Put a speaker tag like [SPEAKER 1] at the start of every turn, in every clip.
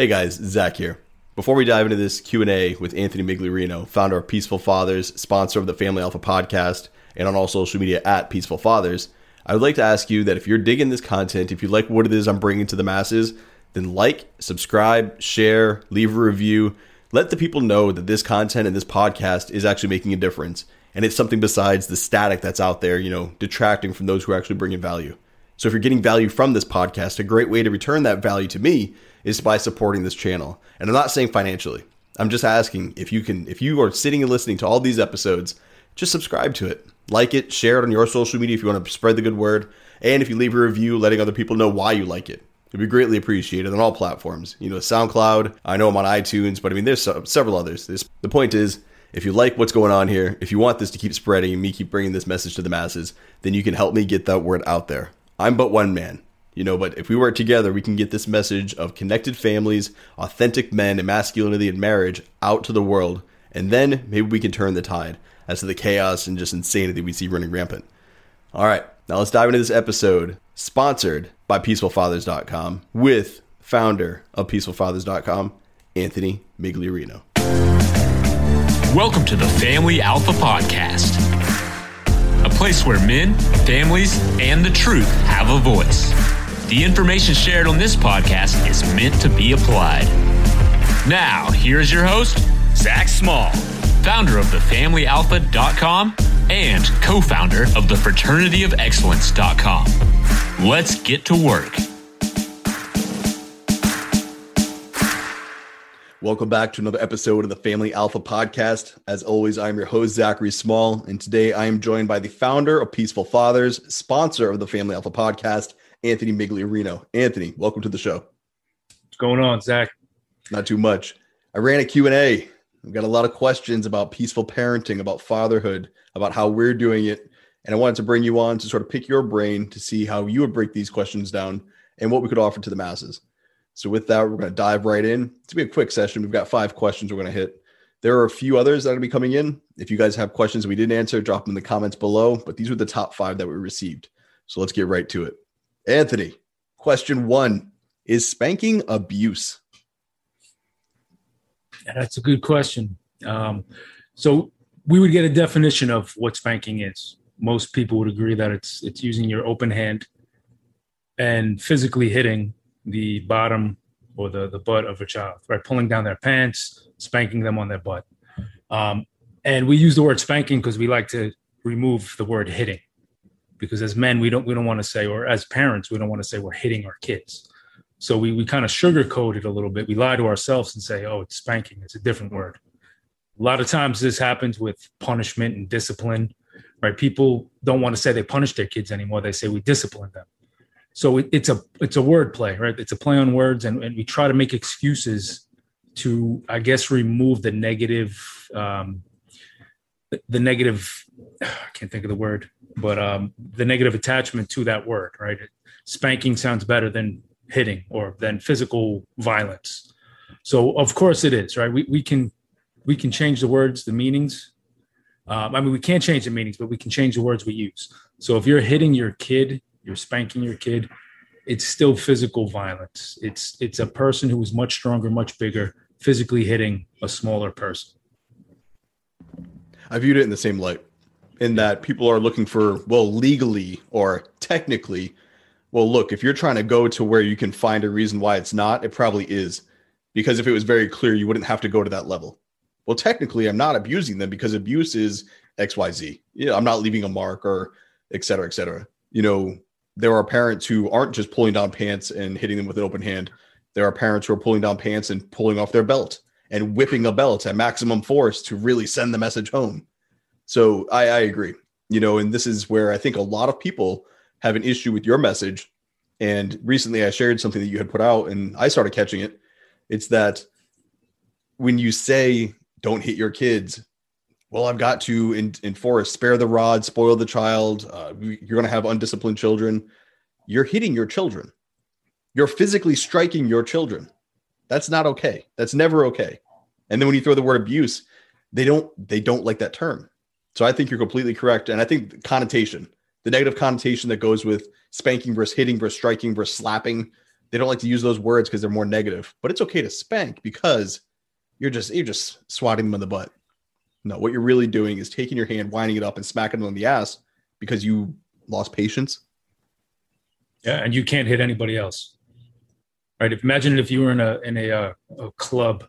[SPEAKER 1] Hey guys, Zac here. Before we dive into this Q&A with Anthony Migliorino, founder of Peaceful Fathers, sponsor of the Family Alpha podcast, and on all social media at Peaceful Fathers, I would like to ask you that if you're digging this content, if you like what it is I'm bringing to the masses, then like, subscribe, share, leave a review. Let the people know that this content and this podcast is actually making a difference. And it's something besides the static that's out there, you know, detracting from those who are actually bringing value. So if you're getting value from this podcast, a great way to return that value to me is by supporting this channel. And I'm not saying financially. I'm just asking if you can if you are sitting and listening to all these episodes, just subscribe to it. Like it, share it on your social media if you want to spread the good word, and if you leave a review letting other people know why you like it. It'd be greatly appreciated on all platforms. You know, SoundCloud, I know I'm on iTunes, but I mean, there's several others. The point is, if you like what's going on here, if you want this to keep spreading and me keep bringing this message to the masses, then you can help me get that word out there. I'm but one man. You know but if we work together we can get this message of connected families authentic men and masculinity and marriage out to the world. And then maybe we can turn the tide as to the chaos and just insanity we see running rampant. All right now let's dive into this episode sponsored by peacefulfathers.com with founder of peacefulfathers.com anthony migliorino
[SPEAKER 2] welcome to the family alpha podcast a place where men families and the truth have a voice the information shared on this podcast is meant to be applied. Now, here's your host, Zac Small, founder of thefamilyalpha.com and co founder of the fraternityofexcellence.com. Let's get to work.
[SPEAKER 1] Welcome back to another episode of the Family Alpha Podcast. As always, I'm your host, Zachary Small, and today I am joined by the founder of Peaceful Fathers, sponsor of the Family Alpha Podcast, Anthony Migliorino. Anthony, welcome to the show.
[SPEAKER 3] What's going on, Zac?
[SPEAKER 1] Not too much. I ran a Q&A. I've got a lot of questions about peaceful parenting, about fatherhood, about how we're doing it. And I wanted to bring you on to sort of pick your brain to see how you would break these questions down and what we could offer to the masses. So with that, we're going to dive right in. It's going to be a quick session. We've got five questions we're going to hit. There are a few others that are going to be coming in. If you guys have questions we didn't answer, drop them in the comments below. But these were the top five that we received. So let's get right to it. Anthony, question one Is spanking abuse?
[SPEAKER 3] That's a good question. Um, so we would get a definition of what spanking is. Most people would agree that it's it's using your open hand and physically hitting the bottom or the, the butt of a child, right? Pulling down their pants, spanking them on their butt. Um, and we use the word spanking because we like to remove the word hitting. Because as men we don't we don't want to say or as parents we don't want to say we're hitting our kids. So we, we kind of sugarcoat it a little bit. We lie to ourselves and say oh it's spanking. It's a different word. A lot of times this happens with punishment and discipline right? People don't want to say they punish their kids anymore. They say we discipline them so it, it's a it's a word play right it's a play on words and, and we try to make excuses to i guess remove the negative um, the, the negative i can't think of the word but um, the negative attachment to that word, right? Spanking sounds better than hitting or than physical violence. So of course it is, right? We we can we can change the words, the meanings. Um, I mean, we can't change the meanings, but we can change the words we use. So if you're hitting your kid, you're spanking your kid, it's still physical violence. It's it's a person who is much stronger, much bigger, physically hitting a smaller person.
[SPEAKER 1] I viewed it in the same light in that people are looking for well legally or technically well look if you're trying to go to where you can find a reason why it's not it probably is because if it was very clear you wouldn't have to go to that level well technically i'm not abusing them because abuse is xyz know i'm not leaving a mark or et cetera et cetera you know there are parents who aren't just pulling down pants and hitting them with an open hand there are parents who are pulling down pants and pulling off their belt and whipping a belt at maximum force to really send the message home so I, I agree. You know, and this is where I think a lot of people have an issue with your message. And recently I shared something that you had put out and I started catching it. It's that when you say don't hit your kids, well, I've got to in, enforce spare the rod, spoil the child. Uh, you're going to have undisciplined children. You're hitting your children. You're physically striking your children. That's not okay. That's never okay. And then when you throw the word abuse, they don't they don't like that term. So I think you're completely correct. And I think connotation, the negative connotation that goes with spanking versus hitting versus striking versus slapping, they don't like to use those words because they're more negative. But it's okay to spank because you're just you're just swatting them in the butt. No, what you're really doing is taking your hand, winding it up, and smacking them on the ass because you lost patience.
[SPEAKER 3] Yeah, and you can't hit anybody else. Right? If, imagine if you were in a in a, uh, a club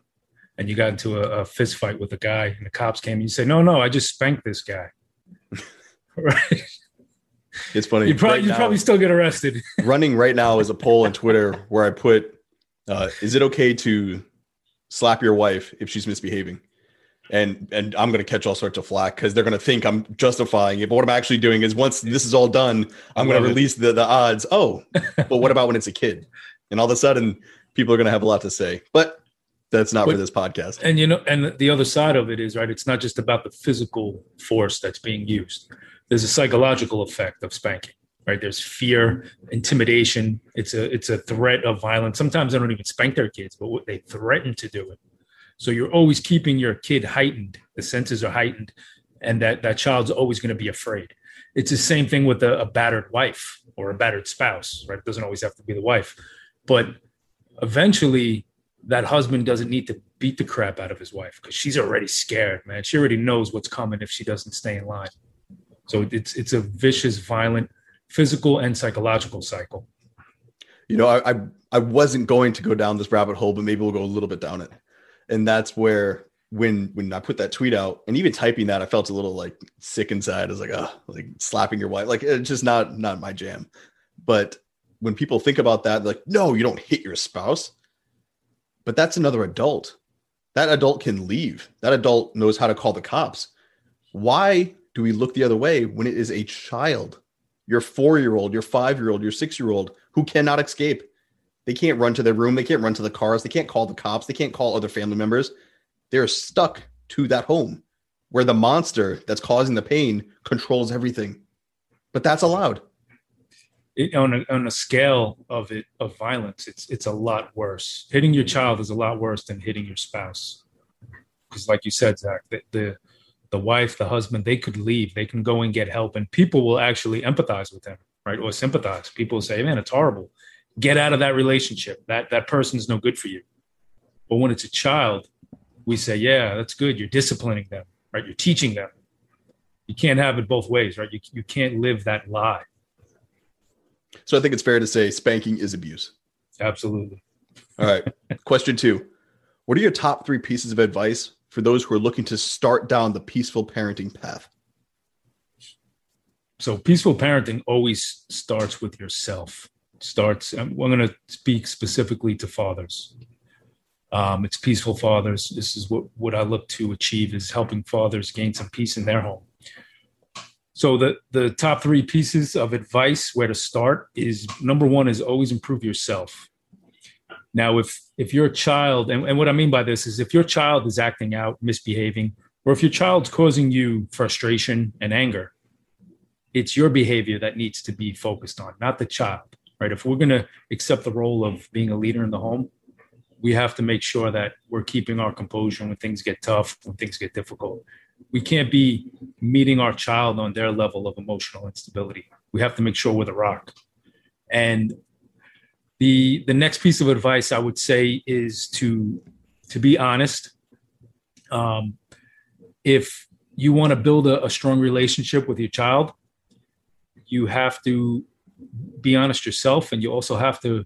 [SPEAKER 3] and you got into a, a, fist fight with a guy, and the cops came, and you say, "No, no, I just spanked this guy." right?
[SPEAKER 1] It's funny.
[SPEAKER 3] You probably right you probably still get arrested.
[SPEAKER 1] running right now is a poll on Twitter where I put, uh, "Is it okay to slap your wife if she's misbehaving?" And and I'm gonna catch all sorts of flack because they're gonna think I'm justifying it. But what I'm actually doing is once this is all done, I'm gonna release the, the odds. Oh, but what about when it's a kid? And all of a sudden, people are gonna have a lot to say. But that's not but, for this podcast.
[SPEAKER 3] And you know, and the other side of it is right. It's not just about the physical force that's being used there's a psychological effect of spanking right there's fear intimidation it's a it's a threat of violence sometimes they don't even spank their kids but they threaten to do it so you're always keeping your kid heightened the senses are heightened and that that child's always going to be afraid. It's the same thing with a, a battered wife or a battered spouse right? It doesn't always have to be the wife. But eventually that husband doesn't need to beat the crap out of his wife because she's already scared man. She already knows what's coming if she doesn't stay in line. So it's it's a vicious, violent, physical and psychological cycle.
[SPEAKER 1] You know, I, I I wasn't going to go down this rabbit hole, but maybe we'll go a little bit down it. And that's where when when I put that tweet out and even typing that, I felt a little like sick inside. I was like, oh, like slapping your wife. Like it's just not not my jam. But when people think about that, like, no, you don't hit your spouse. But that's another adult. That adult can leave. That adult knows how to call the cops. Why do we look the other way when it is a child, your four year old, your five year old, your six year old who cannot escape? They can't run to their room. They can't run to the cars. They can't call the cops. They can't call other family members. They're stuck to that home where the monster that's causing the pain controls everything. But that's allowed.
[SPEAKER 3] It, on, a, on a scale of it of violence, it's it's a lot worse. Hitting your child is a lot worse than hitting your spouse, because like you said, Zac, the, the the wife, the husband, they could leave. They can go and get help, and people will actually empathize with them, right, or sympathize. People say, "Man, it's horrible. Get out of that relationship. That that person's no good for you." But when it's a child, we say, "Yeah, that's good. You're disciplining them, right? You're teaching them." You can't have it both ways, right? You you can't live that lie.
[SPEAKER 1] So I think it's fair to say spanking is abuse.
[SPEAKER 3] Absolutely.
[SPEAKER 1] All right. Question two. What are your top three pieces of advice for those who are looking to start down the peaceful parenting path?
[SPEAKER 3] So, peaceful parenting always starts with yourself. Starts, I'm, going to speak specifically to fathers. Um, it's peaceful fathers. This is what, what I look to achieve is helping fathers gain some peace in their home. So the the top three pieces of advice where to start is number one is always improve yourself. Now, if if your child, and, and what I mean by this is if your child is acting out, misbehaving, or if your child's causing you frustration and anger, it's your behavior that needs to be focused on, not the child. Right? If we're going to accept the role of being a leader in the home, we have to make sure that we're keeping our composure when things get tough, when things get difficult. We can't be meeting our child on their level of emotional instability. We have to make sure we're the rock. And the the next piece of advice I would say is to to be honest. Um, if you want to build a, a strong relationship with your child, you have to be honest yourself, and you also have to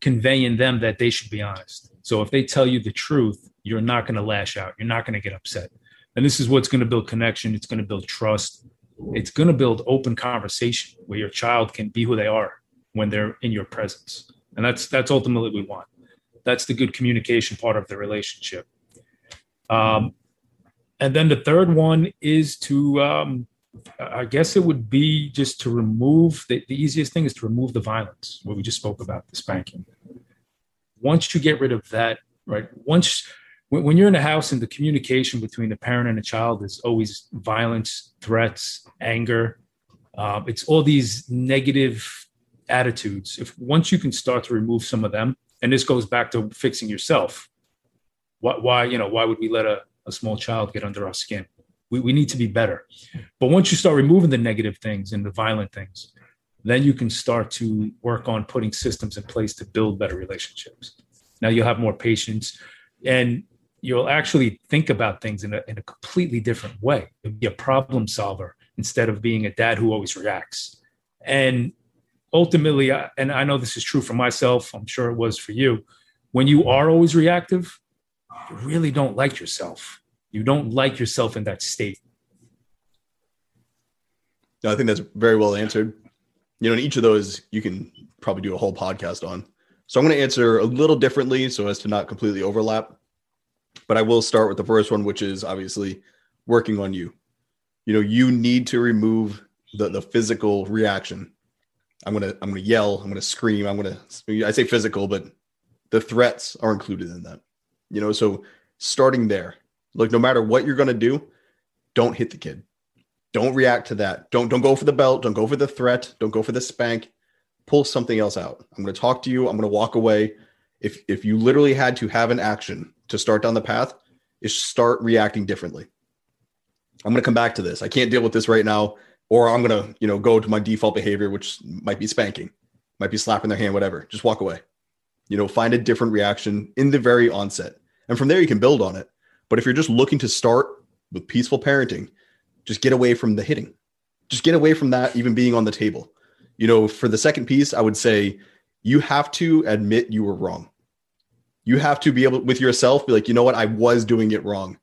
[SPEAKER 3] convey in them that they should be honest. So if they tell you the truth, you're not going to lash out. You're not going to get upset. And this is what's going to build connection. It's going to build trust. It's going to build open conversation where your child can be who they are when they're in your presence. And that's that's ultimately what we want. That's the good communication part of the relationship. Um, and then the third one is to um, I guess it would be just to remove the, the easiest thing is to remove the violence, what we just spoke about, the spanking. Once you get rid of that, right? Once when, when you're in a house and the communication between the parent and the child is always violence, threats, anger, um, it's all these negative attitudes, if once you can start to remove some of them, and this goes back to fixing yourself, why, why you know, why would we let a, a small child get under our skin? We, we need to be better. But once you start removing the negative things and the violent things, then you can start to work on putting systems in place to build better relationships. Now you'll have more patience and you'll actually think about things in a, in a completely different way. You'll be a problem solver instead of being a dad who always reacts. And ultimately, and I know this is true for myself, I'm sure it was for you, when you are always reactive, you really don't like yourself. You don't like yourself in that state.
[SPEAKER 1] No, I think that's very well answered. You know, in each of those, you can probably do a whole podcast on. So I'm going to answer a little differently so as to not completely overlap. But I will start with the first one, which is obviously working on you. You know, you need to remove the, the physical reaction. I'm gonna I'm gonna yell, I'm gonna scream, I'm gonna I say physical, but the threats are included in that. You know, so starting there, like no matter what you're gonna do, don't hit the kid. Don't react to that. Don't don't go for the belt. Don't go for the threat. Don't go for the spank. Pull something else out. I'm going to talk to you. I'm going to walk away. If if you literally had to have an action to start down the path, is start reacting differently. I'm going to come back to this. I can't deal with this right now, or I'm going to you know go to my default behavior, which might be spanking, might be slapping their hand, whatever. Just walk away. You know, find a different reaction in the very onset, and from there you can build on it. But if you're just looking to start with peaceful parenting, just get away from the hitting. Just get away from that even being on the table. You know, for the second piece, I would say you have to admit you were wrong. You have to be able with yourself be like, you know what, I was doing it wrong.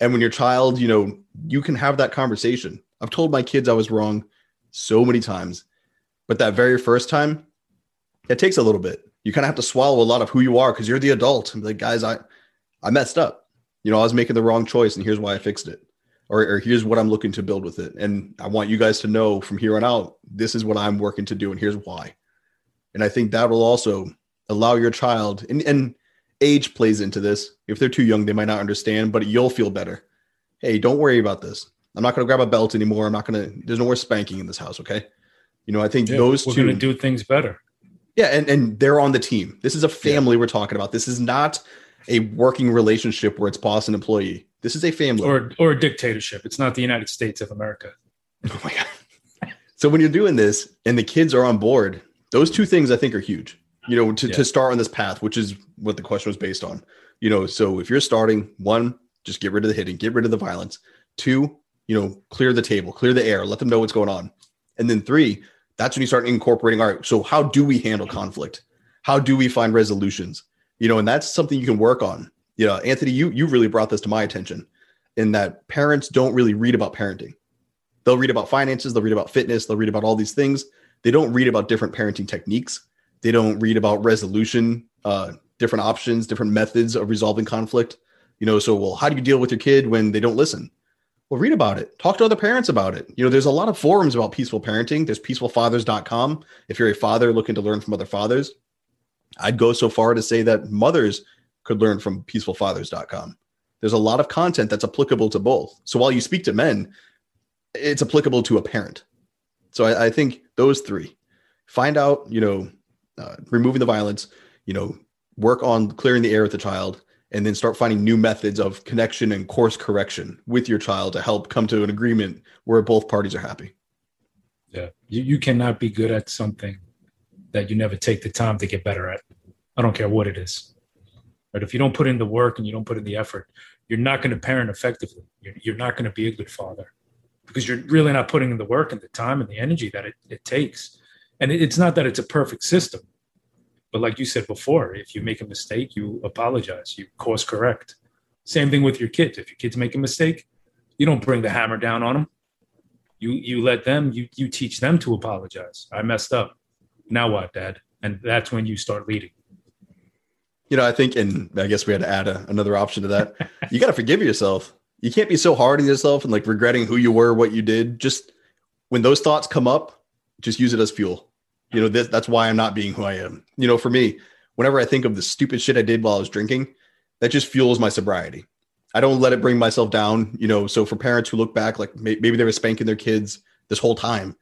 [SPEAKER 1] And when your child, you know, you can have that conversation. I've told my kids I was wrong so many times, but that very first time, it takes a little bit. You kind of have to swallow a lot of who you are because you're the adult and be like, guys, I, I messed up. You know, I was making the wrong choice, and here's why I fixed it or, or here's what I'm looking to build with it. And I want you guys to know from here on out, this is what I'm working to do, and here's why. And I think that will also allow your child, and, and age plays into this. If they're too young, they might not understand, but you'll feel better. Hey, don't worry about this. I'm not going to grab a belt anymore. I'm not going to, there's no more spanking in this house. Okay. You know, I think yeah, those
[SPEAKER 3] we're
[SPEAKER 1] two.
[SPEAKER 3] Going to do things better.
[SPEAKER 1] Yeah. And, and they're on the team. This is a family yeah. we're talking about. This is not a working relationship where it's boss and employee. This is a family
[SPEAKER 3] or or a dictatorship. It's not the United States of America.
[SPEAKER 1] Oh my god. so when you're doing this and the kids are on board, those two things I think are huge. You know, to, yeah. to start on this path, which is what the question was based on. You know, so if you're starting, one, just get rid of the hitting, get rid of the violence. Two, you know, clear the table, clear the air, let them know what's going on. And then three, that's when you start incorporating, all right, so how do we handle conflict? How do we find resolutions? You know, and that's something you can work on you know, Anthony, you you really brought this to my attention in that parents don't really read about parenting. They'll read about finances, they'll read about fitness, they'll read about all these things. They don't read about different parenting techniques. They don't read about resolution, uh, different options, different methods of resolving conflict. You know, so well, how do you deal with your kid when they don't listen? Well, read about it. Talk to other parents about it. You know, there's a lot of forums about peaceful parenting. There's peacefulfathers.com. If you're a father looking to learn from other fathers, I'd go so far to say that mothers could learn from peacefulfathers.com. There's a lot of content that's applicable to both. So while you speak to men, it's applicable to a parent. So I, I think those three find out, you know, uh, removing the violence, you know, work on clearing the air with the child, and then start finding new methods of connection and course correction with your child to help come to an agreement where both parties are happy.
[SPEAKER 3] Yeah. You, you cannot be good at something that you never take the time to get better at. I don't care what it is. But if you don't put in the work and you don't put in the effort, you're not going to parent effectively. You're, you're not going to be a good father because you're really not putting in the work and the time and the energy that it, it takes. And it, it's not that it's a perfect system, but like you said before, if you make a mistake, you apologize, you course correct. Same thing with your kids. If your kids make a mistake, you don't bring the hammer down on them. You you let them you you teach them to apologize. I messed up. Now what, Dad? And that's when you start leading.
[SPEAKER 1] You know, I think, and I guess we had to add a, another option to that. you got to forgive yourself. You can't be so hard on yourself and like regretting who you were, what you did. Just when those thoughts come up, just use it as fuel. You know, this, that's why I'm not being who I am. You know, for me, whenever I think of the stupid shit I did while I was drinking, that just fuels my sobriety. I don't let it bring myself down. You know, so for parents who look back, like maybe they were spanking their kids this whole time,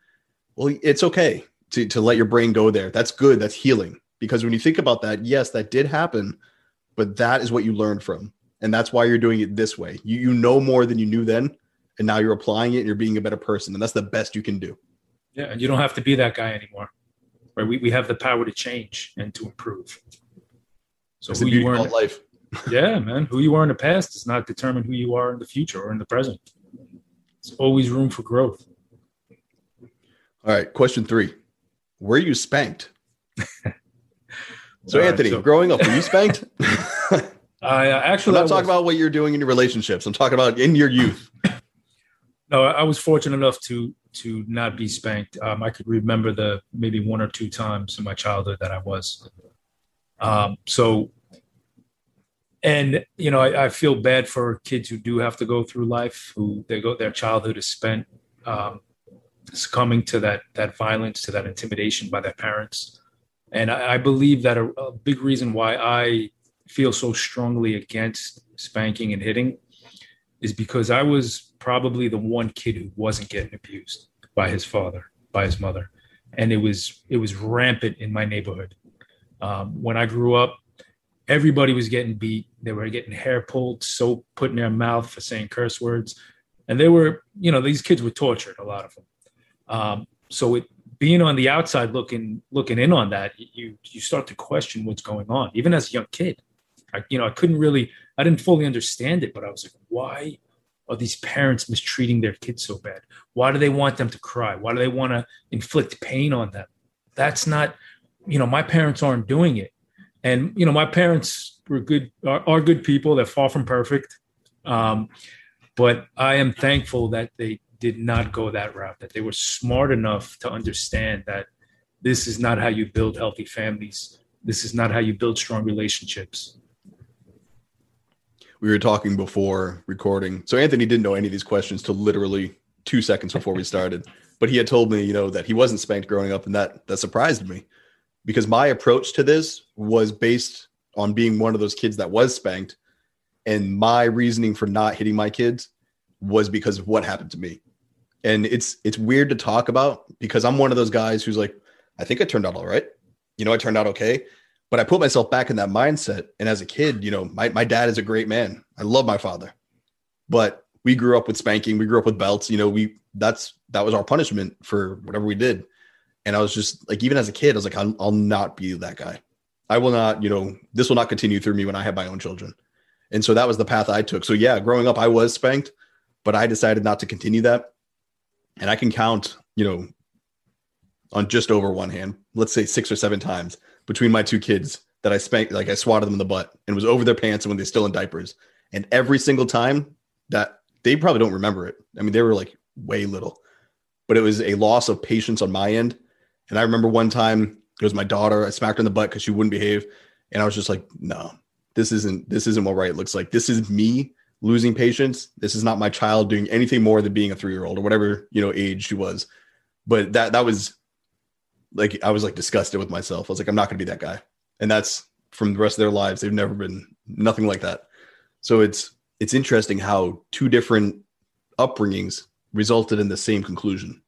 [SPEAKER 1] well, it's okay to, to let your brain go there. That's good. That's healing. Because when you think about that, yes, that did happen, but that is what you learned from. And that's why you're doing it this way. You, you know more than you knew then. And now you're applying it and you're being a better person. And that's the best you can do.
[SPEAKER 3] Yeah, and you don't have to be that guy anymore. Right? We we have the power to change and to improve. So
[SPEAKER 1] It's
[SPEAKER 3] who you were, in
[SPEAKER 1] life.
[SPEAKER 3] yeah, man, who you are in the past does not determine who you are in the future or in the present. There's always room for growth.
[SPEAKER 1] All right, question three: Were you spanked? So,
[SPEAKER 3] right,
[SPEAKER 1] Anthony,
[SPEAKER 3] so-
[SPEAKER 1] growing up, were you spanked?
[SPEAKER 3] I uh,
[SPEAKER 1] I'm
[SPEAKER 3] actually
[SPEAKER 1] not
[SPEAKER 3] I was-
[SPEAKER 1] about what you're doing in your relationships. I'm talking about in your youth.
[SPEAKER 3] No, I was fortunate enough to to not be spanked. Um, I could remember the maybe one or two times in my childhood that I was. Um, so, and you know, I, I feel bad for kids who do have to go through life, who they go their childhood is spent um, succumbing to that that violence, to that intimidation by their parents. And I, I believe that a, a big reason why I feel so strongly against spanking and hitting is because I was probably the one kid who wasn't getting abused by his father, by his mother, and it was it was rampant in my neighborhood. Um, when I grew up, everybody was getting beat. They were getting hair pulled, soap put in their mouth for saying curse words, and they were, you know, these kids were tortured. A lot of them. Um, so it being on the outside looking looking in on that, you you start to question what's going on, even as a young kid. I, you know, I couldn't really, I didn't fully understand it, but I was like, why are these parents mistreating their kids so bad? Why do they want them to cry? Why do they want to inflict pain on them? That's not, you know, my parents aren't doing it. And, you know, my parents were good, are, are good people. They're far from perfect. Um, but I am thankful that they did not go that route, that they were smart enough to understand that this is not how you build healthy families. This is not how you build strong relationships.
[SPEAKER 1] We were talking before recording. So Anthony didn't know any of these questions till literally two seconds before we started. But he had told me, you know, that he wasn't spanked growing up, and that that surprised me because my approach to this was based on being one of those kids that was spanked, and my reasoning for not hitting my kids was because of what happened to me. And it's it's weird to talk about because I'm one of those guys who's like, I think I turned out all right. You know, I turned out okay. But I put myself back in that mindset. And as a kid, you know, my, my dad is a great man. I love my father. But we grew up with spanking, we grew up with belts, you know, we that's that was our punishment for whatever we did. And I was just like, even as a kid, I was like, I'll, I'll not be that guy. I will not, you know, this will not continue through me when I have my own children. And so that was the path I took. So yeah, growing up, I was spanked, but I decided not to continue that. And I can count, you know, on just over one hand, let's say six or seven times between my two kids that I spanked, like I swatted them in the butt and was over their pants and when they're still in diapers. And every single time that they probably don't remember it. I mean, they were like way little, but it was a loss of patience on my end. And I remember one time it was my daughter, I smacked her in the butt because she wouldn't behave. And I was just like, no, this isn't, this isn't what right looks like. This is me losing patience. This is not my child doing anything more than being a three year old or whatever, you know, age she was. But that, that was like, I was like disgusted with myself. I was like, I'm not going to be that guy. And that's from the rest of their lives. They've never been nothing like that. So it's, it's interesting how two different upbringings resulted in the same conclusion,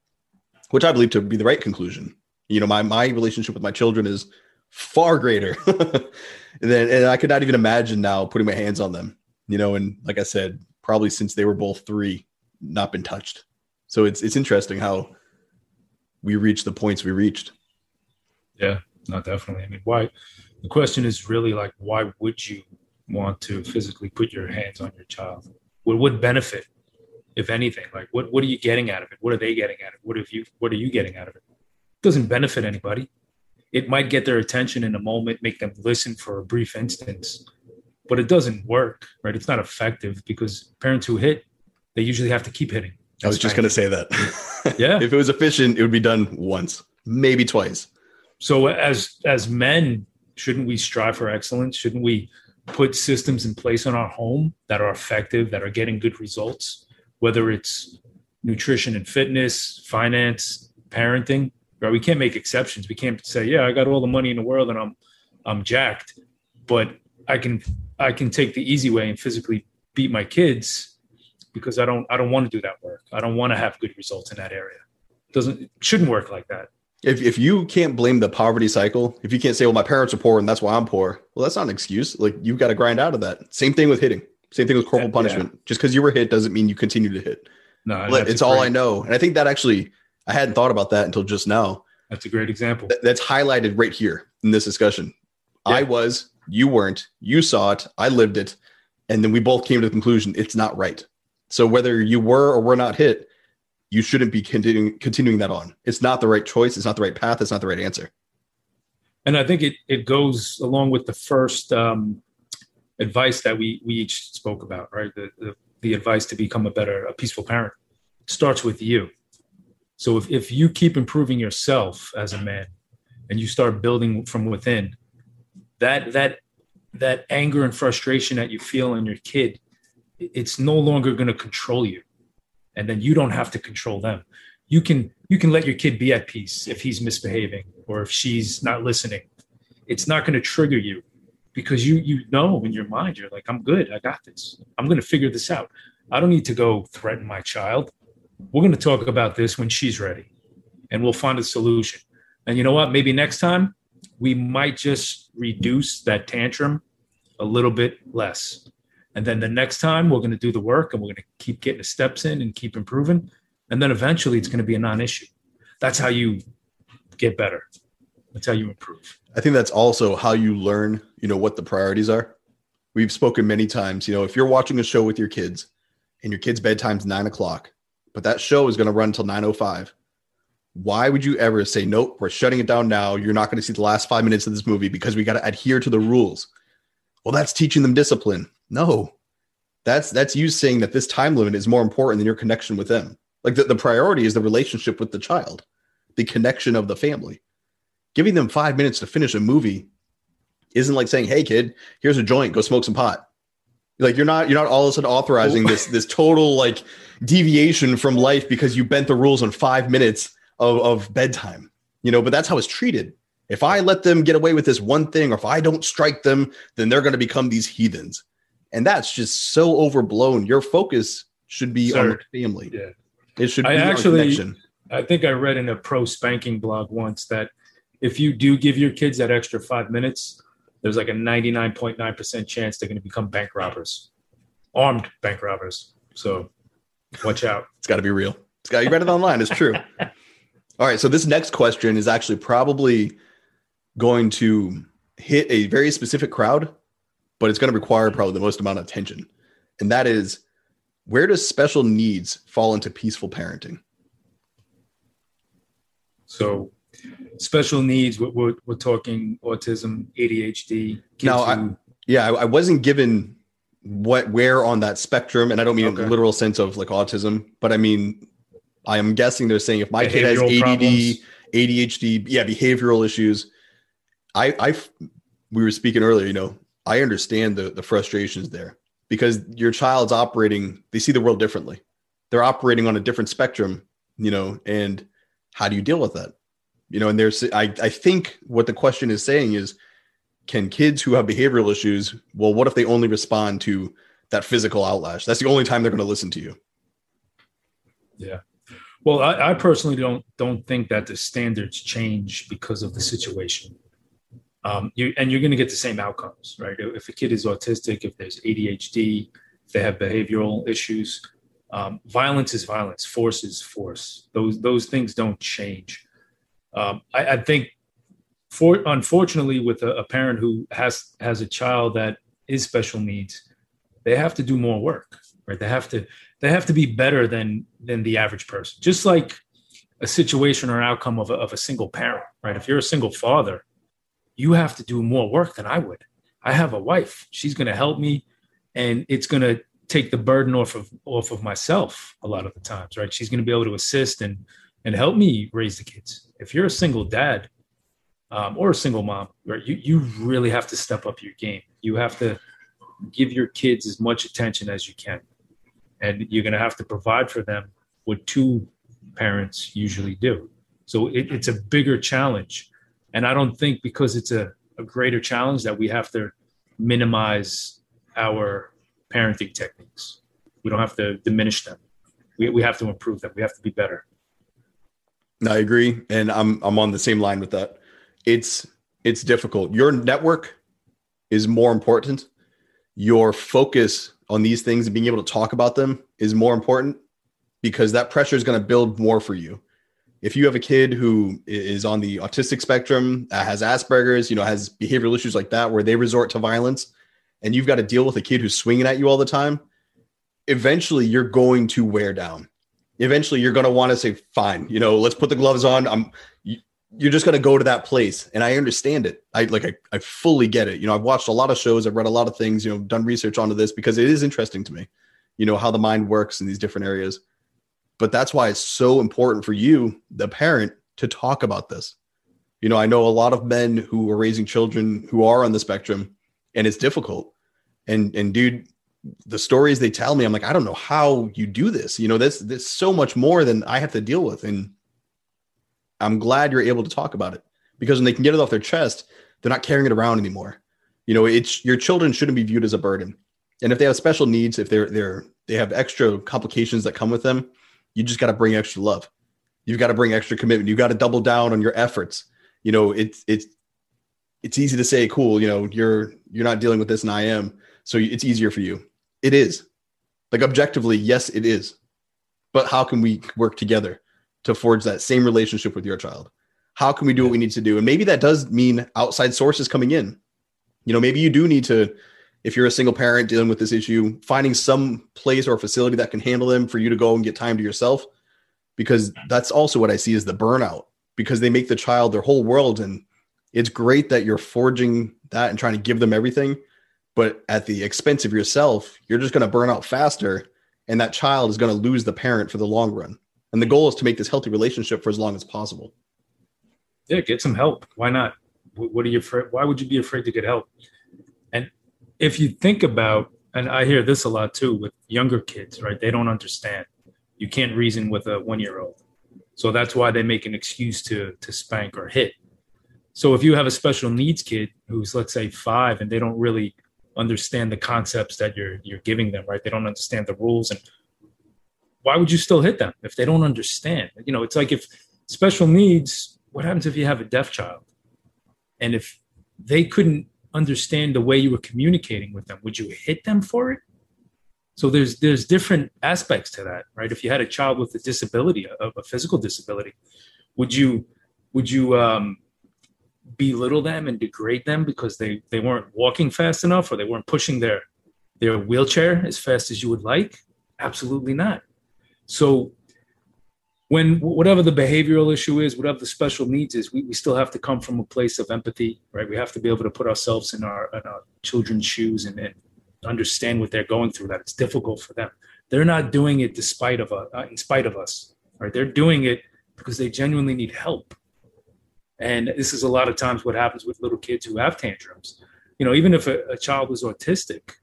[SPEAKER 1] which I believe to be the right conclusion. You know, my my relationship with my children is far greater. then and I could not even imagine now putting my hands on them, you know, and like I said, probably since they were both three, not been touched. So it's it's interesting how we reached the points we reached.
[SPEAKER 3] Yeah, not definitely. I mean, why? The question is really like, why would you want to physically put your hands on your child? What would benefit, if anything? Like, what what are you getting out of it? What are they getting out of it? What have you? What are you getting out of it? It doesn't benefit anybody. It might get their attention in a moment, make them listen for a brief instance, but it doesn't work, right? It's not effective because parents who hit, they usually have to keep hitting.
[SPEAKER 1] I was just going to say that.
[SPEAKER 3] Yeah.
[SPEAKER 1] if it was efficient, it would be done once, maybe twice.
[SPEAKER 3] So as as men, shouldn't we strive for excellence? Shouldn't we put systems in place in our home that are effective, that are getting good results, whether it's nutrition and fitness, finance, parenting, right? We can't make exceptions. We can't say, yeah, I got all the money in the world and I'm I'm jacked, but I can I can take the easy way and physically beat my kids because I don't I don't want to do that work. I don't want to have good results in that area. It doesn't it shouldn't work like that.
[SPEAKER 1] If, if you can't blame the poverty cycle, if you can't say, well, my parents are poor and that's why I'm poor, well, that's not an excuse. Like you've got to grind out of that. Same thing with hitting. Same thing with corporal
[SPEAKER 3] Yeah.
[SPEAKER 1] punishment. Just because you were hit doesn't mean you continue to hit.
[SPEAKER 3] No,
[SPEAKER 1] But it's all
[SPEAKER 3] great-
[SPEAKER 1] I know. And I think that actually I hadn't thought about that until just now.
[SPEAKER 3] That's a great example.
[SPEAKER 1] Th- that's highlighted right here in this discussion.
[SPEAKER 3] Yeah.
[SPEAKER 1] I was, you weren't, you saw it, I lived it, and then we both came to the conclusion it's not right. So whether you were or were not hit, you shouldn't be continuing continuing that on. It's not the right choice. It's not the right path. It's not the right answer.
[SPEAKER 3] and I think it it goes along with the first um, advice that we we each spoke about, right? The, the the advice to become a better, a peaceful parent starts with you. So if if you keep improving yourself as a man, and you start building from within, that that that anger and frustration that you feel in your kid, it's no longer going to control you, and then you don't have to control them. You can you can let your kid be at peace if he's misbehaving or if she's not listening. It's not going to trigger you because you you know in your mind you're like I'm good, I got this. I'm going to figure this out. I don't need to go threaten my child. We're going to talk about this when she's ready, and we'll find a solution. And you know what? Maybe next time we might just reduce that tantrum a little bit less. And then the next time we're going to do the work and we're going to keep getting the steps in and keep improving. And then eventually it's going to be a non issue. That's how you get better. That's how you improve.
[SPEAKER 1] I think that's also how you learn, you know, what the priorities are. We've spoken many times, you know, if you're watching a show with your kids and your kid's bedtime's nine o'clock, but that show is going to run until 905. Why would you ever say, nope, we're shutting it down now. You're not going to see the last five minutes of this movie because we got to adhere to the rules. Well, that's teaching them discipline. No, that's that's you saying that this time limit is more important than your connection with them. Like the, the priority is the relationship with the child, the connection of the family. Giving them five minutes to finish a movie isn't like saying, "Hey, kid, here's a joint, go smoke some pot." Like you're not you're not all of a sudden authorizing this this total like deviation from life because you bent the rules on five minutes of, of bedtime. You know, but that's how it's treated. If I let them get away with this one thing, or if I don't strike them, then they're going to become these heathens. And that's just so overblown. Your focus should be on
[SPEAKER 3] Sir,
[SPEAKER 1] the family.
[SPEAKER 3] Yeah.
[SPEAKER 1] It should be
[SPEAKER 3] I
[SPEAKER 1] on
[SPEAKER 3] actually-
[SPEAKER 1] connection.
[SPEAKER 3] I think I read in a pro spanking blog once that if you do give your kids that extra five minutes, there's like a 99.9% chance they're going to become bank robbers, armed bank robbers. So watch out.
[SPEAKER 1] It's got to be real. It's got you read it online. It's true. All right. So this next question is actually probably going to hit a very specific crowd, but it's going to require probably the most amount of attention. And that is where does special needs fall into peaceful parenting?
[SPEAKER 3] So special needs, we're, we're, talking autism, ADHD.
[SPEAKER 1] Now, I- Yeah, I, I wasn't given what where on that spectrum, and I don't mean in
[SPEAKER 3] Okay.
[SPEAKER 1] the literal sense of like autism, but I mean I am guessing they're saying if my kid has ADD,
[SPEAKER 3] problems.
[SPEAKER 1] ADHD, yeah, behavioral issues. I I we were speaking earlier, you know, I understand the the frustrations there because your child's operating, they see the world differently. They're operating on a different spectrum, you know, and how do you deal with that? You know, and there's I I think what the question is saying is can kids who have behavioral issues, well, what if they only respond to that physical outlash? That's the only time they're going to listen to you.
[SPEAKER 3] Well, I, I personally don't don't think that the standards change because of the situation. Um, you and you're going to get the same outcomes, right? If a kid is autistic, if there's ADHD, if they have behavioral issues, um, violence is violence, force is force. Those those things don't change. Um, I, I think, for unfortunately, with a, a parent who has has a child that is special needs, they have to do more work, right? They have to they have to be better than than the average person. Just like a situation or outcome of a, of a single parent right? If you're a single father you have to do more work than i would. I have a wife. She's going to help me and it's going to take the burden off of off of myself a lot of the times right? She's going to be able to assist and and help me raise the kids. If you're a single dad um, or a single mom right you, you really have to step up your game. You have to give your kids as much attention as you can and you're going to have to provide for them what two parents usually do. So it, it's a bigger challenge. And I don't think because it's a, a greater challenge that we have to minimize our parenting techniques. We don't have to diminish them. We, we have to improve them. We have to be better.
[SPEAKER 1] I agree, and I'm I'm on the same line with that. It's it's difficult. Your network is more important. Your focus on these things and being able to talk about them is more important because that pressure is going to build more for you. if you have a kid who is on the autistic spectrum, uh, has Asperger's, you know, has behavioral issues like that where they resort to violence, and you've got to deal with a kid who's swinging at you all the time, eventually you're going to wear down. Eventually you're going to want to say, fine, you know, let's put the gloves on. I'm, you're just going to go to that place. And I understand it. I like, I, I fully get it. You know, I've watched a lot of shows. I've read a lot of things, you know, done research onto this because it is interesting to me, you know, how the mind works in these different areas but that's why it's so important for you, the parent, to talk about this. You know, I know a lot of men who are raising children who are on the spectrum, and it's difficult. And and dude, the stories they tell me, I'm like, I don't know how you do this. You know, this this so much more than I have to deal with. And I'm glad you're able to talk about it because when they can get it off their chest, they're not carrying it around anymore. You know, it's your children shouldn't be viewed as a burden. And if they have special needs, if they're they're they have extra complications that come with them, you just got to bring extra love. You've got to bring extra commitment. You've got to double down on your efforts. You know, it's it's it's easy to say, cool, you know, you're you're not dealing with this and I am, so it's easier for you. It is. Like objectively, yes, it is. But how can we work together to forge that same relationship with your child? How can we do what we need to do? And maybe that does mean outside sources coming in. You know, maybe you do need to if you're a single parent dealing with this issue, finding some place or facility that can handle them for you to go and get time to yourself, because that's also what I see is the burnout because they make the child their whole world. And it's great that you're forging that and trying to give them everything. But at the expense of yourself, you're just going to burn out faster. And that child is going to lose the parent for the long run. And the goal is to make this healthy relationship for as long as possible.
[SPEAKER 3] Yeah, get some help. Why not? What are you afraid? Why would you be afraid to get help? And if you think about, and I hear this a lot too with younger kids, right? They don't understand. You can't reason with a one year old. So that's why they make an excuse to to spank or hit. So if you have a special needs kid who's let's say five and they don't really understand the concepts that you're you're giving them, right? They don't understand the rules and why would you still hit them if they don't understand? You know, it's like if special needs, what happens if you have a deaf child? And if they couldn't understand the way you were communicating with them would you hit them for it so there's there's different aspects to that right if you had a child with a disability a, a physical disability would you would you um, belittle them and degrade them because they they weren't walking fast enough or they weren't pushing their their wheelchair as fast as you would like absolutely not so when whatever the behavioral issue is, whatever the special needs is, we, we still have to come from a place of empathy, right? We have to be able to put ourselves in our, in our children's shoes and, and, understand what they're going through. That it's difficult for them. They're not doing it despite of us, uh, in spite of us, right? They're doing it because they genuinely need help. And this is a lot of times what happens with little kids who have tantrums. You know, even if a, a child is autistic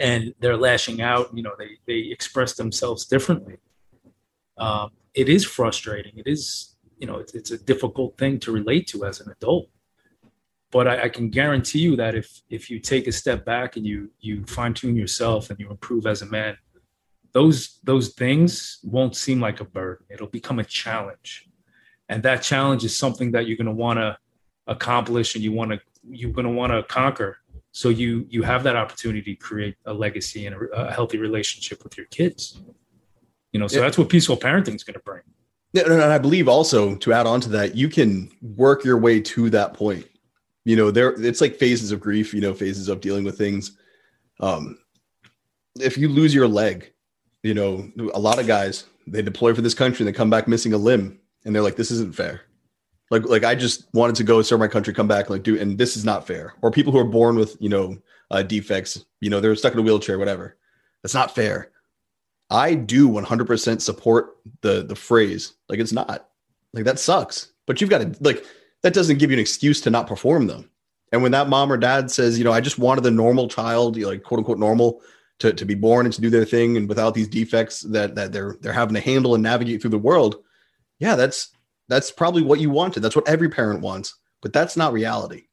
[SPEAKER 3] and they're lashing out, you know, they they express themselves differently um, it is frustrating. It is, you know, it's, it's, a difficult thing to relate to as an adult. But I, I can guarantee you that if if you take a step back and you you fine tune yourself and you improve as a man, those those things won't seem like a burden. It'll become a challenge, and that challenge is something that you're going to want to accomplish and you want to you're going to want to conquer. So you you have that opportunity to create a legacy and a, a healthy relationship with your kids. You know, so yeah. that's what peaceful parenting is going to bring.
[SPEAKER 1] Yeah, and I believe also to add on to that, you can work your way to that point. You know, there it's like phases of grief. You know, phases of dealing with things. Um, if you lose your leg, you know, a lot of guys they deploy for this country and they come back missing a limb, and they're like, "This isn't fair." Like, like I just wanted to go serve my country, come back, like do, and this is not fair. Or people who are born with, you know, uh, defects, you know, they're stuck in a wheelchair, whatever. That's not fair. I do 100% support the the phrase. Like it's not like that sucks, but you've got to like that doesn't give you an excuse to not perform them. And when that mom or dad says, you know, I just wanted the normal child, like quote unquote normal, to, to be born and to do their thing, and without these defects that that they're they're having to handle and navigate through the world, yeah, that's that's probably what you wanted. That's what every parent wants, but that's not reality.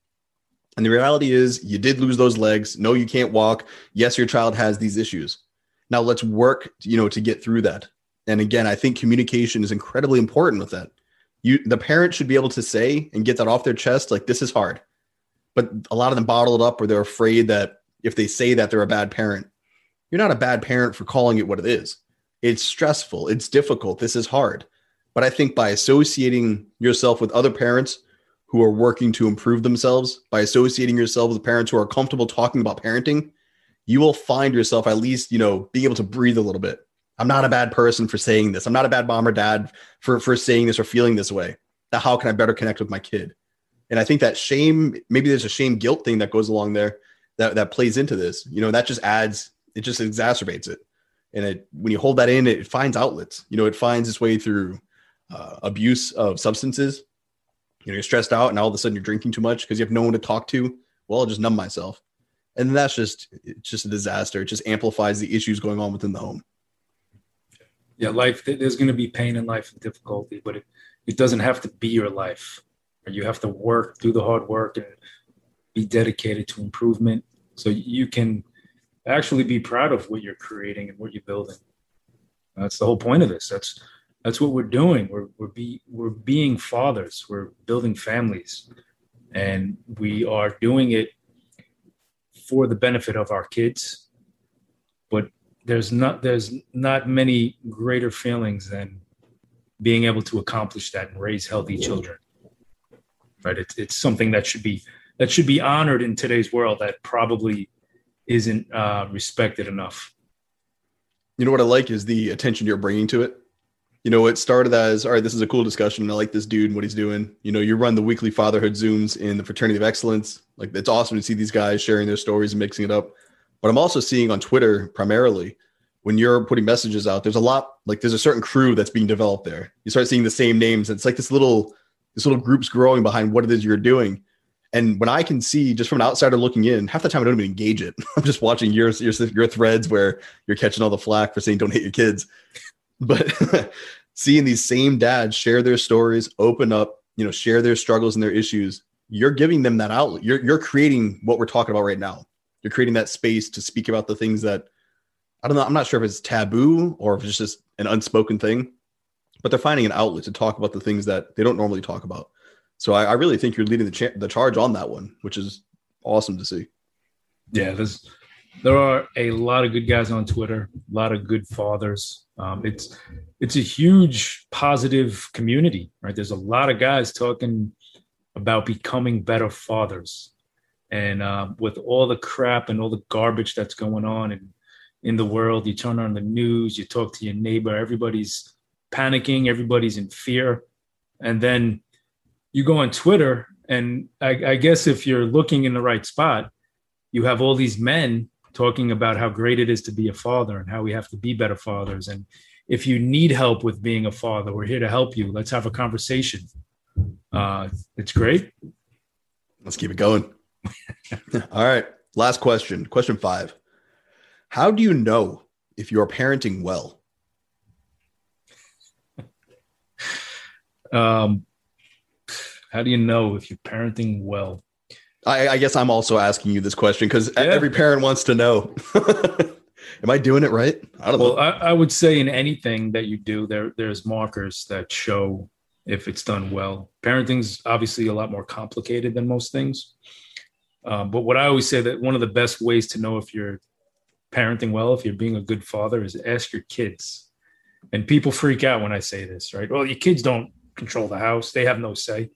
[SPEAKER 1] And the reality is, you did lose those legs. No, you can't walk. Yes, your child has these issues. Now let's work, you know, to get through that. And again, I think communication is incredibly important with that. You, the parent should be able to say and get that off their chest, like this is hard. But a lot of them bottle it up, or they're afraid that if they say that they're a bad parent. You're not a bad parent for calling it what it is. It's stressful. It's difficult. This is hard. But I think by associating yourself with other parents who are working to improve themselves, by associating yourself with parents who are comfortable talking about parenting, you will find yourself at least, you know, being able to breathe a little bit. I'm not a bad person for saying this. I'm not a bad mom or dad for, for saying this or feeling this way. Now, how can I better connect with my kid? And I think that shame, maybe there's a shame guilt thing that goes along there that, that plays into this. You know, that just adds, it just exacerbates it. And it, when you hold that in, it finds outlets. You know, it finds its way through uh, abuse of substances. You know, you're stressed out and all of a sudden you're drinking too much because you have no one to talk to. Well, I'll just numb myself. And that's just, it's just a disaster. It just amplifies the issues going on within the home.
[SPEAKER 3] Yeah, life, there's going to be pain in life and difficulty, but it, it doesn't have to be your life. You have to work, do the hard work, and be dedicated to improvement so you can actually be proud of what you're creating and what you're building. That's the whole point of this. That's that's what we're doing. We're we're be we're being fathers. We're building families, and we are doing it for the benefit of our kids. But there's not there's not many greater feelings than being able to accomplish that and raise healthy children. Right? It's it's something that should be that should be honored in today's world that probably isn't uh, respected enough.
[SPEAKER 1] You know what I like is the attention you're bringing to it. You know, it started as all right. This is a cool discussion. I like this dude and what he's doing. You know, you run the weekly fatherhood zooms in the fraternity of excellence. Like it's awesome to see these guys sharing their stories and mixing it up. But I'm also seeing on Twitter primarily when you're putting messages out, there's a lot like there's a certain crew that's being developed there. You start seeing the same names. It's like this little this little group's growing behind what it is you're doing. And when I can see just from an outsider looking in, half the time I don't even engage it. I'm just watching your, your your threads where you're catching all the flack for saying don't hit your kids. But seeing these same dads share their stories, open up, you know, share their struggles and their issues, you're giving them that outlet. You're you're creating what we're talking about right now. You're creating that space to speak about the things that I don't know. I'm not sure if it's taboo or if it's just an unspoken thing, but they're finding an outlet to talk about the things that they don't normally talk about. So I, I really think you're leading the, cha- the charge on that one, which is awesome to see.
[SPEAKER 3] Yeah, there's there are a lot of good guys on Twitter, a lot of good fathers. Um, it's it's a huge positive community, right? There's a lot of guys talking about becoming better fathers, and uh, with all the crap and all the garbage that's going on in in the world, you turn on the news, you talk to your neighbor, everybody's panicking, everybody's in fear, and then you go on Twitter, and I, I guess if you're looking in the right spot, you have all these men talking about how great it is to be a father and how we have to be better fathers. And if you need help with being a father, we're here to help you. Let's have a conversation. Uh, it's great.
[SPEAKER 1] Let's keep it going. All right. Last question. Question five. How do you know if you're parenting well?
[SPEAKER 3] um, how do you know if you're parenting well?
[SPEAKER 1] I, I guess I'm also asking you this question because yeah. every parent wants to know. Am I doing it right?
[SPEAKER 3] I don't well, know. I, I, would say in anything that you do, there there's markers that show if it's done well. Parenting's obviously a lot more complicated than most things. Um, but what I always say that one of the best ways to know if you're parenting well, if you're being a good father, is ask your kids. And people freak out when I say this, right? Well, your kids don't control the house; they have no say.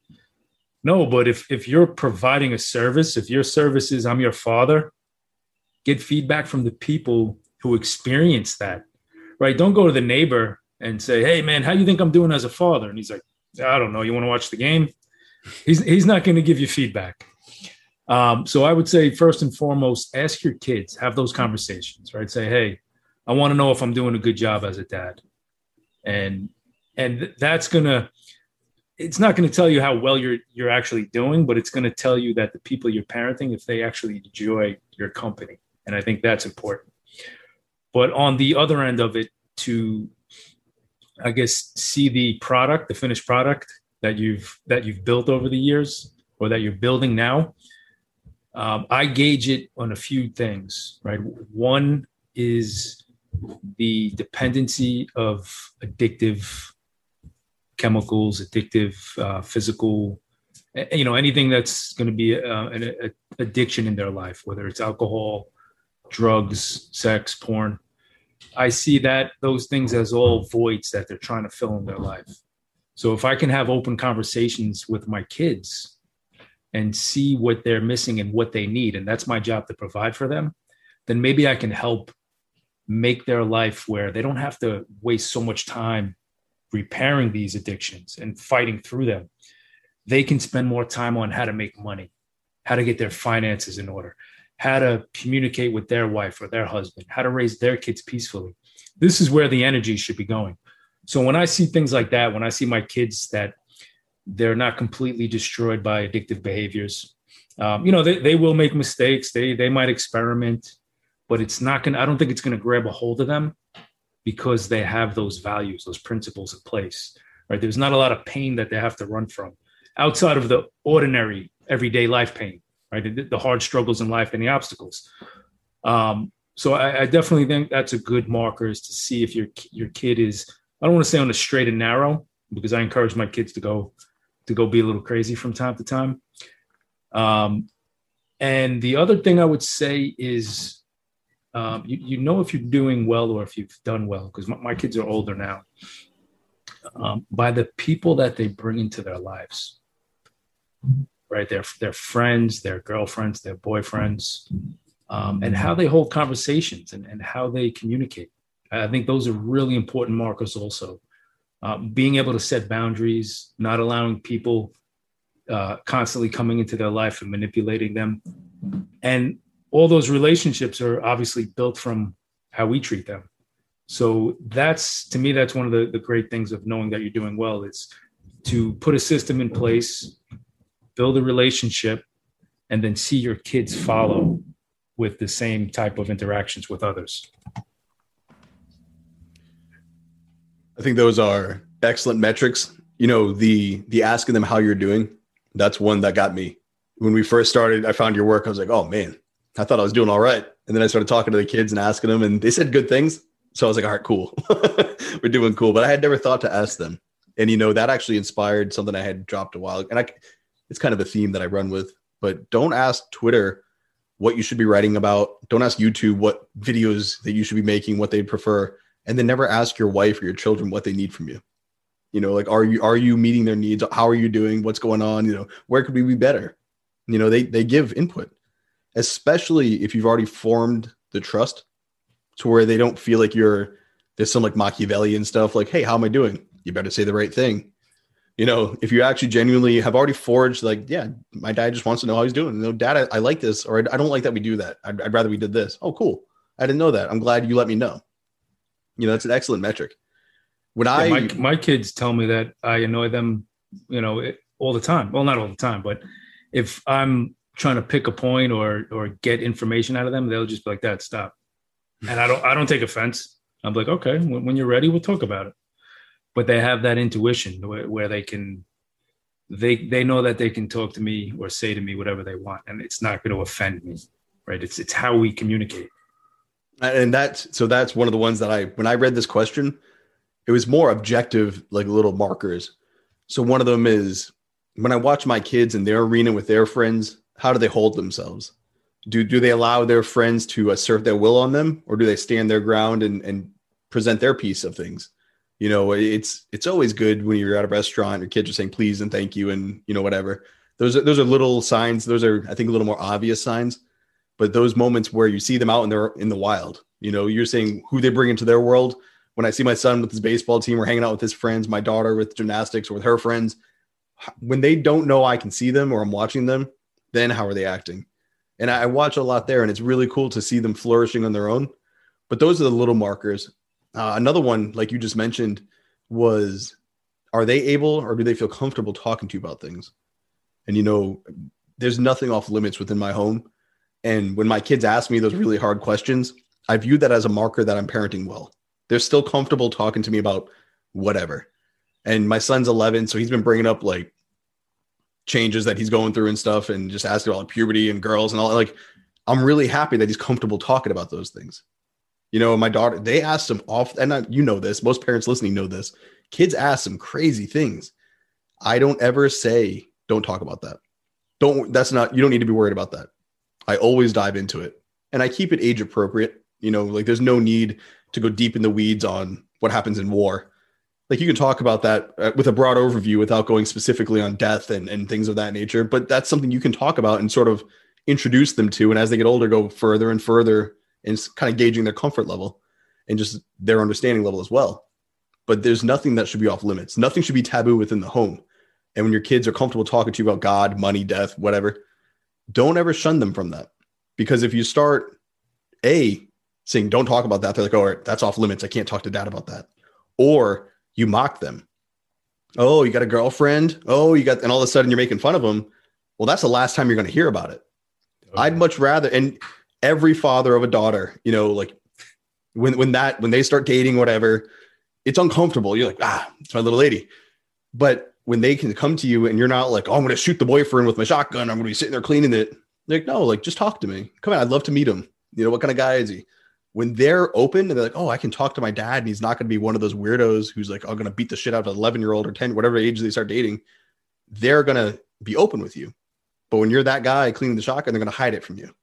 [SPEAKER 3] No, but if if you're providing a service, if your service is I'm your father, get feedback from the people who experience that. Right? Don't go to the neighbor and say, "Hey man, how you think I'm doing as a father?" And he's like, "I don't know. You want to watch the game?" He's he's not going to give you feedback. Um, so I would say first and foremost, ask your kids, have those conversations, right? Say, "Hey, I want to know if I'm doing a good job as a dad," and and that's gonna it's not going to tell you how well you're you're actually doing, but it's going to tell you that the people you're parenting, if they actually enjoy your company, and I think that's important. But on the other end of it, to I guess see the product, the finished product that you've that you've built over the years, or that you're building now. Um, I gauge it on a few things, right? One is the dependency of addictive chemicals, addictive, uh, physical, you know, anything that's going to be uh, an a, addiction in their life, whether it's alcohol, drugs, sex, porn. I see that those things as all voids that they're trying to fill in their life. So if I can have open conversations with my kids and see what they're missing and what they need, and that's my job to provide for them, then maybe I can help make their life where they don't have to waste so much time repairing these addictions and fighting through them. They can spend more time on how to make money, how to get their finances in order, how to communicate with their wife or their husband, how to raise their kids peacefully. This is where the energy should be going. So when I see things like that, when I see my kids that they're not completely destroyed by addictive behaviors, um, you know, they, they will make mistakes. They they might experiment but it's not to, I don't think it's to grab a hold of them because they have those values, those principles in place, right? There's not a lot of pain that they have to run from outside of the ordinary everyday life pain, right? The, hard struggles in life and the obstacles. Um, so I, I, definitely think that's a good marker is to see if your your kid is. I don't want to say on the straight and narrow because I encourage my kids to go to go be a little crazy from time to time. Um, and the other thing I would say is um, you, you know if you're doing well or if you've done well because my, my, kids are older now. Um, by the people that they bring into their lives right their, their friends their girlfriends their boyfriends um, and how they hold conversations and, and how they communicate. I think those are really important markers also. Uh, being able to set boundaries not allowing people uh, constantly coming into their life and manipulating them and all those relationships are obviously built from how we treat them. So that's to me, that's one of the, the great things of knowing that you're doing well is to put a system in place, build a relationship, and then see your kids follow with the same type of interactions with others.
[SPEAKER 1] I think those are excellent metrics. You know, the the asking them how you're doing, that's one that got me. When we first started, I found your work. I was like, oh man, I thought I was doing all right. And then I started talking to the kids and asking them, and they said good things. So I was like, all right, cool. We're doing cool. But I had never thought to ask them. And, you know, that actually inspired something I had dropped a while. And I, it's kind of a theme that I run with. But don't ask Twitter what you should be writing about. Don't ask YouTube what videos that you should be making, what they prefer. And then never ask your wife or your children what they need from you. You know, like, are you are you meeting their needs? How are you doing? What's going on? You know, where could we be better? You know, they they give input especially if you've already formed the trust to where they don't feel like you're there's some like Machiavellian stuff like, hey, how am I doing? You better say the right thing. You know, if you actually genuinely have already forged, like, yeah, my dad just wants to know how he's doing. You know, dad, I, I like this, or I, I, don't like that we do that. I'd, I'd rather we did this. Oh, cool. I didn't know that. I'm glad you let me know. You know, that's an excellent metric. When yeah, I
[SPEAKER 3] my, my kids tell me that I annoy them, you know, all the time. Well, not all the time, but if I'm trying to pick a point or or get information out of them, they'll just be like, "That stop." And I don't I don't take offense. I'm like, okay, when, when, you're ready, we'll talk about it. But they have that intuition where, where they can they they know that they can talk to me or say to me whatever they want, and it's not going to offend me, right? It's it's how we communicate.
[SPEAKER 1] And that's so that's one of the ones that I when I read this question, it was more objective, like little markers. So one of them is when I watch my kids in their arena with their friends, how do they hold themselves? Do do they allow their friends to assert their will on them, or do they stand their ground and and present their piece of things? You know, it's it's always good when you're at a restaurant, your kids are saying please and thank you, and you know whatever. Those are those are little signs. Those are I think a little more obvious signs, but those moments where you see them out in their in the wild, you know, you're saying who they bring into their world. When I see my son with his baseball team or hanging out with his friends, my daughter with gymnastics or with her friends, when they don't know I can see them or I'm watching them, then how are they acting? And I watch a lot there, and it's really cool to see them flourishing on their own. But those are the little markers. Uh, another one, like you just mentioned, was are they able or do they feel comfortable talking to you about things? And you know, there's nothing off limits within my home. And when my kids ask me those really hard questions, I view that as a marker that I'm parenting well. They're still comfortable talking to me about whatever. And my son's 11, so he's been bringing up like changes that he's going through and stuff and just asking about puberty and girls and all like i'm really happy that he's comfortable talking about those things. You know my daughter they asked him off and I, you know this most parents listening know this. Kids ask some crazy things. I don't ever say don't talk about that. Don't that's not you don't need to be worried about that. I always dive into it and i keep it age appropriate. You know like there's no need to go deep in the weeds on what happens in war like you can talk about that uh, with a broad overview without going specifically on death and, and things of that nature but that's something you can talk about and sort of introduce them to. And as they get older go further and further and kind of gauging their comfort level and just their understanding level as well. But there's nothing that should be off limits. Nothing should be taboo within the home. And when your kids are comfortable talking to you about god money death whatever don't ever shun them from that. Because if you start a saying don't talk about that they're like oh that's off limits. I can't talk to dad about that. Or you mock them. Oh, you got a girlfriend? Oh, you got, and all of a sudden you're making fun of them. Well, that's the last time you're going to hear about it. Okay. I'd much rather, and every father of a daughter, you know, like when, when that, when they start dating, whatever, it's uncomfortable. You're like, ah, it's my little lady. But when they can come to you and you're not like, oh, I'm going to shoot the boyfriend with my shotgun. I'm going to be sitting there cleaning it. They're like, no, like just talk to me. Come on. I'd love to meet him. You know, what kind of guy is he? When they're open and they're like, oh, I can talk to my dad and he's not going to be one of those weirdos who's like, I'm going to beat the shit out of an 11 year old or 10, whatever age they start dating, they're going to be open with you. But when you're that guy cleaning the shotgun, they're going to hide it from you.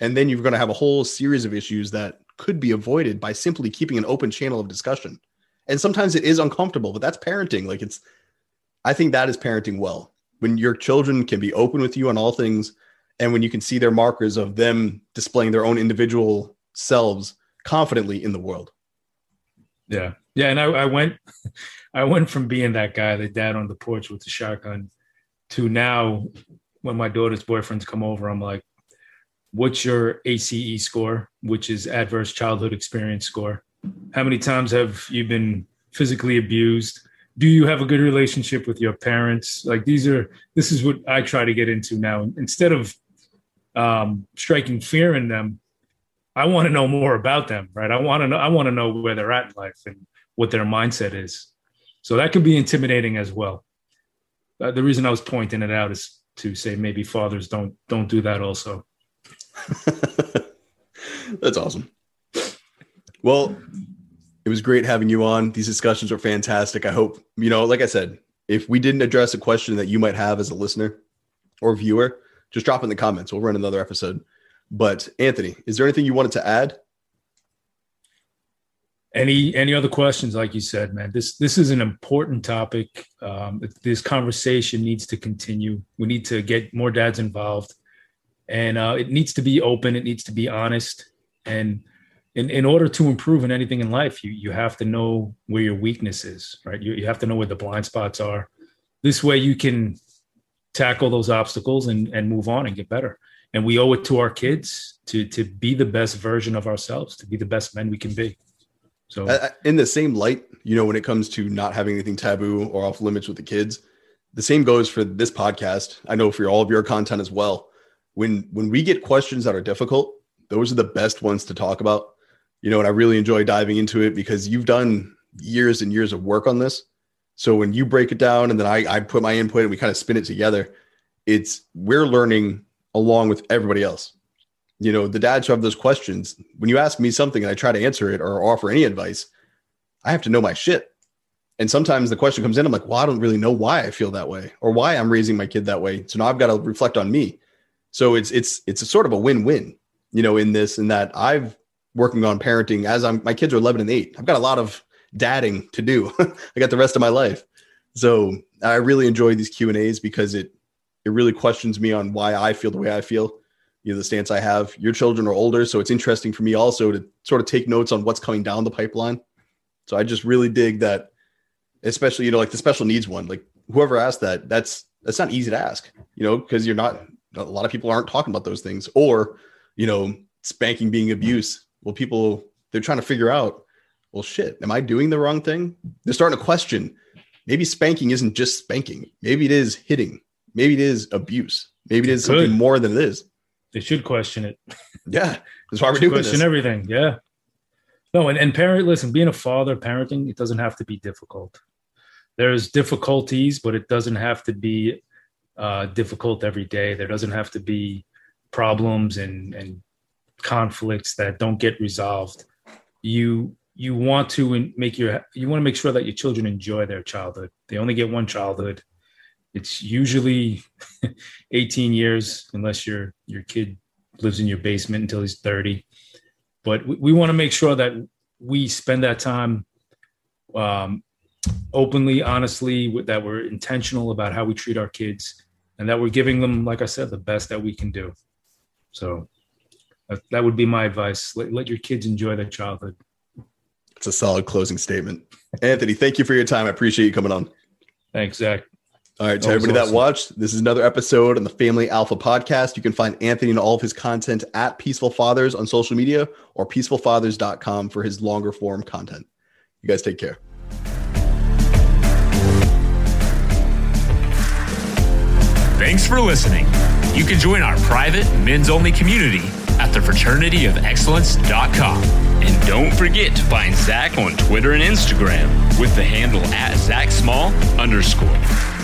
[SPEAKER 1] And then you're going to have a whole series of issues that could be avoided by simply keeping an open channel of discussion. And sometimes it is uncomfortable, but that's parenting. Like it's, I think that is parenting well. When your children can be open with you on all things, and when you can see their markers of them displaying their own individual selves confidently in the world.
[SPEAKER 3] Yeah. Yeah. And I, I went I went from being that guy, the dad on the porch with the shotgun, to now when my daughter's boyfriends come over, I'm like, what's your ACE score, which is adverse childhood experience score? How many times have you been physically abused? Do you have a good relationship with your parents? Like these are this is what I try to get into now. Instead of um, striking fear in them, I want to know more about them, right? I want to know I want to know where they're at in life and what their mindset is. So that can be intimidating as well. Uh, the reason I was pointing it out is to say maybe fathers don't don't do that also.
[SPEAKER 1] That's awesome. Well, it was great having you on. These discussions are fantastic. I hope, you know, like I said, if we didn't address a question that you might have as a listener or viewer, just drop in the comments. We'll run another episode. But Anthony, is there anything you wanted to add?
[SPEAKER 3] Any any other questions? Like you said, man, this this is an important topic. Um, this conversation needs to continue. We need to get more dads involved, and uh, it needs to be open. It needs to be honest. And in, in order to improve in anything in life, you you have to know where your weakness is, right? You, you have to know where the blind spots are. This way, you can tackle those obstacles and and move on and get better and we owe it to our kids to to be the best version of ourselves to be the best men we can be.
[SPEAKER 1] So in the same light you know when it comes to not having anything taboo or off limits with the kids the same goes for this podcast. I know for all of your content as well. When when we get questions that are difficult those are the best ones to talk about. You know and i really enjoy diving into it because you've done years and years of work on this. So when you break it down and then i, I put my input and we kind of spin it together it's we're learning along with everybody else. You know, the dads who have those questions, when you ask me something and I try to answer it or offer any advice, I have to know my shit. And sometimes the question comes in, I'm like, well, I don't really know why I feel that way or why I'm raising my kid that way. So now I've got to reflect on me. So it's it's it's a sort of a win-win, you know, in this and that I've working on parenting as I'm my kids are 11 and 8. I've got a lot of dadding to do. I got the rest of my life. So I really enjoy these Q and A's because it it really questions me on why I feel the way I feel, you know, the stance I have. Your children are older, so it's interesting for me also to sort of take notes on what's coming down the pipeline. So I just really dig that, especially, you know, like the special needs one, like whoever asked that, that's, that's not easy to ask, you know, because you're not, a lot of people aren't talking about those things or, you know, spanking being abuse. Well, people, they're trying to figure out, well, shit, am I doing the wrong thing? They're starting to question. Maybe spanking isn't just spanking. Maybe it is hitting maybe it is abuse. Maybe it is something more than it is.
[SPEAKER 3] They should question it.
[SPEAKER 1] Yeah, that's why we're doing
[SPEAKER 3] question
[SPEAKER 1] this.
[SPEAKER 3] everything. Yeah. No, and, and parent, listen, being a father, parenting, it doesn't have to be difficult. There's difficulties, but it doesn't have to be uh, difficult every day. There doesn't have to be problems and, and conflicts that don't get resolved. You you want to make your you want to make sure that your children enjoy their childhood. They only get one childhood it's usually 18 years unless your your kid lives in your basement until he's 30 but we, we want to make sure that we spend that time um, openly, honestly, that we're intentional about how we treat our kids and that we're giving them, like I said, the best that we can do. So that, that would be my advice. Let, let your kids enjoy their childhood.
[SPEAKER 1] It's a solid closing statement. Anthony, thank you for your time. I appreciate you coming on.
[SPEAKER 3] Thanks, Zac.
[SPEAKER 1] All right, to everybody awesome. that watched, this is another episode on the Family Alpha podcast. You can find Anthony and all of his content at Peaceful Fathers on social media or peacefulfathers.com for his longer form content. You guys take care.
[SPEAKER 2] Thanks for listening. You can join our private men's only community at thefraternityofexcellence.com. And don't forget to find Zac on Twitter and Instagram with the handle at Zac Small underscore.